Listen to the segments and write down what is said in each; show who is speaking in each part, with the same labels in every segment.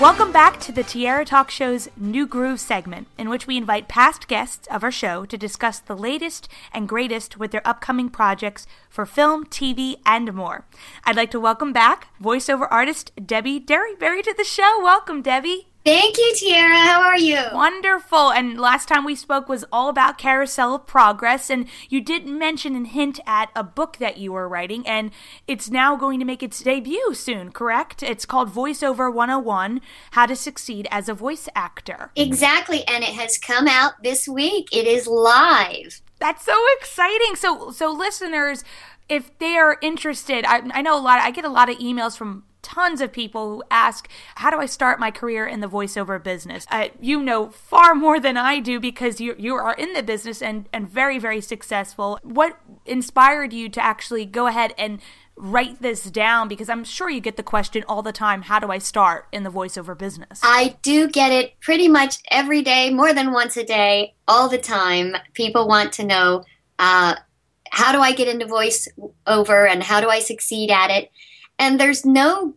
Speaker 1: Welcome back to the Tierra Talk Show's New Groove segment, in which we invite past guests of our show to discuss the latest and greatest with their upcoming projects for film, TV, and more. I'd like to welcome back voiceover artist Debbie Derryberry to the show. Welcome, Debbie.
Speaker 2: Thank you, Tierra. How are you?
Speaker 1: Wonderful. And last time we spoke was all about Carousel of Progress, and you did mention and hint at a book that you were writing, and it's now going to make its debut soon, correct? It's called Voiceover 101 How to Succeed as a Voice Actor.
Speaker 2: Exactly, and it has come out this week. It is live.
Speaker 1: That's so exciting. So, so listeners, if they are interested, I, I know a lot. I get a lot of emails from tons of people who ask, How do I start my career in the voiceover business? Uh, you know far more than I do because you, you are in the business and, and very, very successful. What inspired you to actually go ahead and write this down? Because I'm sure you get the question all the time How do I start in the voiceover business?
Speaker 2: I do get it pretty much every day, more than once a day, all the time. People want to know. Uh, how do I get into voiceover and how do I succeed at it? and there's no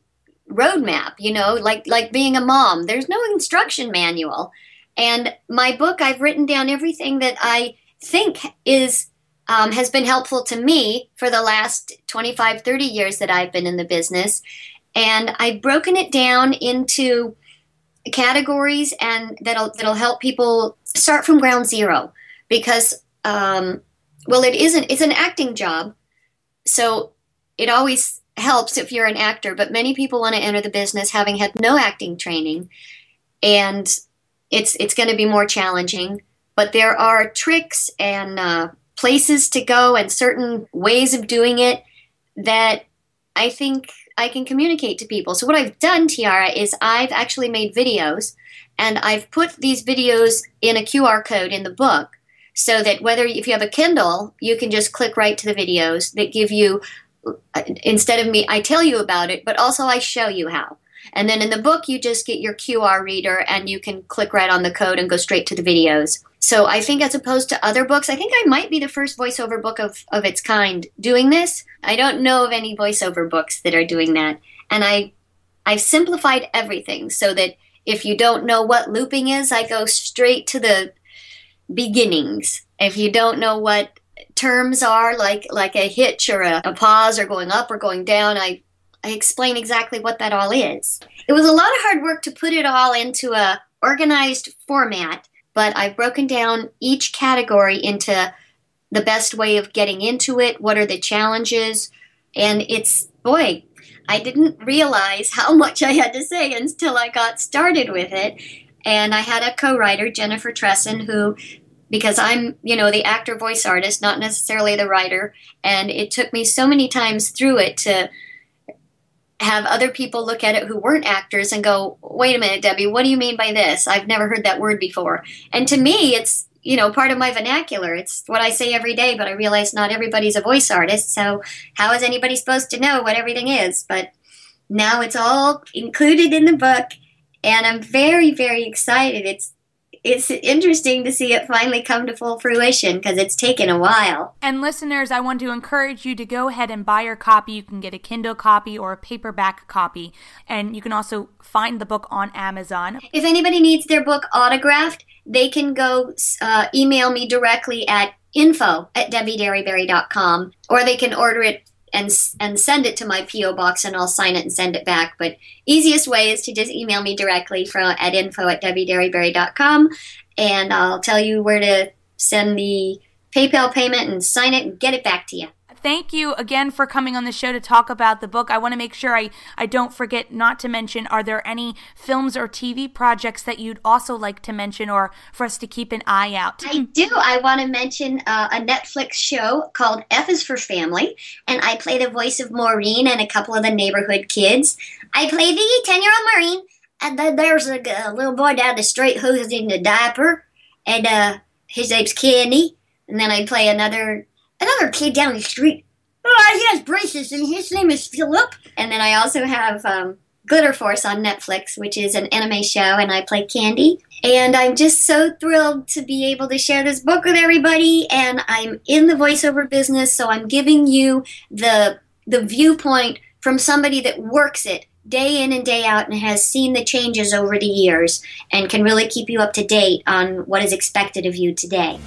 Speaker 2: roadmap you know like like being a mom there's no instruction manual and my book i've written down everything that i think is um, has been helpful to me for the last 25 30 years that i've been in the business and i've broken it down into categories and that'll that'll help people start from ground zero because um, well it isn't it's an acting job so it always helps if you're an actor, but many people want to enter the business having had no acting training, and it's it's going to be more challenging. But there are tricks and uh, places to go and certain ways of doing it that I think I can communicate to people. So what I've done, Tierra, is I've actually made videos, and I've put these videos in a QR code in the book so that whether if you have a Kindle, you can just click right to the videos that give you instead of me, I tell you about it, but also I show you how. And then in the book, you just get your QR reader and you can click right on the code and go straight to the videos. So I think, as opposed to other books, I think I might be the first voiceover book of, of its kind doing this. I don't know of any voiceover books that are doing that. And I, I've simplified everything so that if you don't know what looping is, I go straight to the beginnings. If you don't know what terms are, like like a hitch or a, a pause or going up or going down. I I explain exactly what that all is. It was a lot of hard work to put it all into a organized format, but I've broken down each category into the best way of getting into it, what are the challenges, and it's boy, I didn't realize how much I had to say until I got started with it. And I had a co writer, Jennifer Tresson, who because I'm, you know, the actor voice artist, not necessarily the writer. And it took me so many times through it to have other people look at it who weren't actors and go, wait a minute, Debbie, what do you mean by this? I've never heard that word before. And to me, it's, you know, part of my vernacular. It's what I say every day, but I realize not everybody's a voice artist. So how is anybody supposed to know what everything is? But now it's all included in the book. And I'm very, very excited. It's it's interesting to see it finally come to full fruition because it's taken a while.
Speaker 1: And listeners, I want to encourage you to go ahead and buy your copy. You can get a Kindle copy or a paperback copy, and you can also find the book on Amazon.
Speaker 2: If anybody needs their book autographed, they can go uh, email me directly at info at debbiederryberry.com or they can order it and and send it to my PO box and I'll sign it and send it back. But easiest way is to just email me directly from at info at debbiederryberry.com and I'll tell you where to send the PayPal payment and sign it and get it back to you
Speaker 1: thank you again for coming on the show to talk about the book. I want to make sure I, I don't forget not to mention are there any films or TV projects that you'd also like to mention or for us to keep an eye out?
Speaker 2: I do. I want to mention uh, a Netflix show called F is for Family, and I play the voice of Maureen and a couple of the neighborhood kids. I play the 10 year old Maureen, and then there's a, a, little boy down the street who's in the diaper, and uh, his name's Kenny. And then I play another another kid down the street. Oh, he has braces, and his name is Philip. And then I also have um, Glitter Force on Netflix, which is an anime show, and I play Candy. And I'm just so thrilled to be able to share this book with everybody. And I'm in the voiceover business, so I'm giving you the the viewpoint from somebody that works it day in and day out and has seen the changes over the years and can really keep you up to date on what is expected of you today.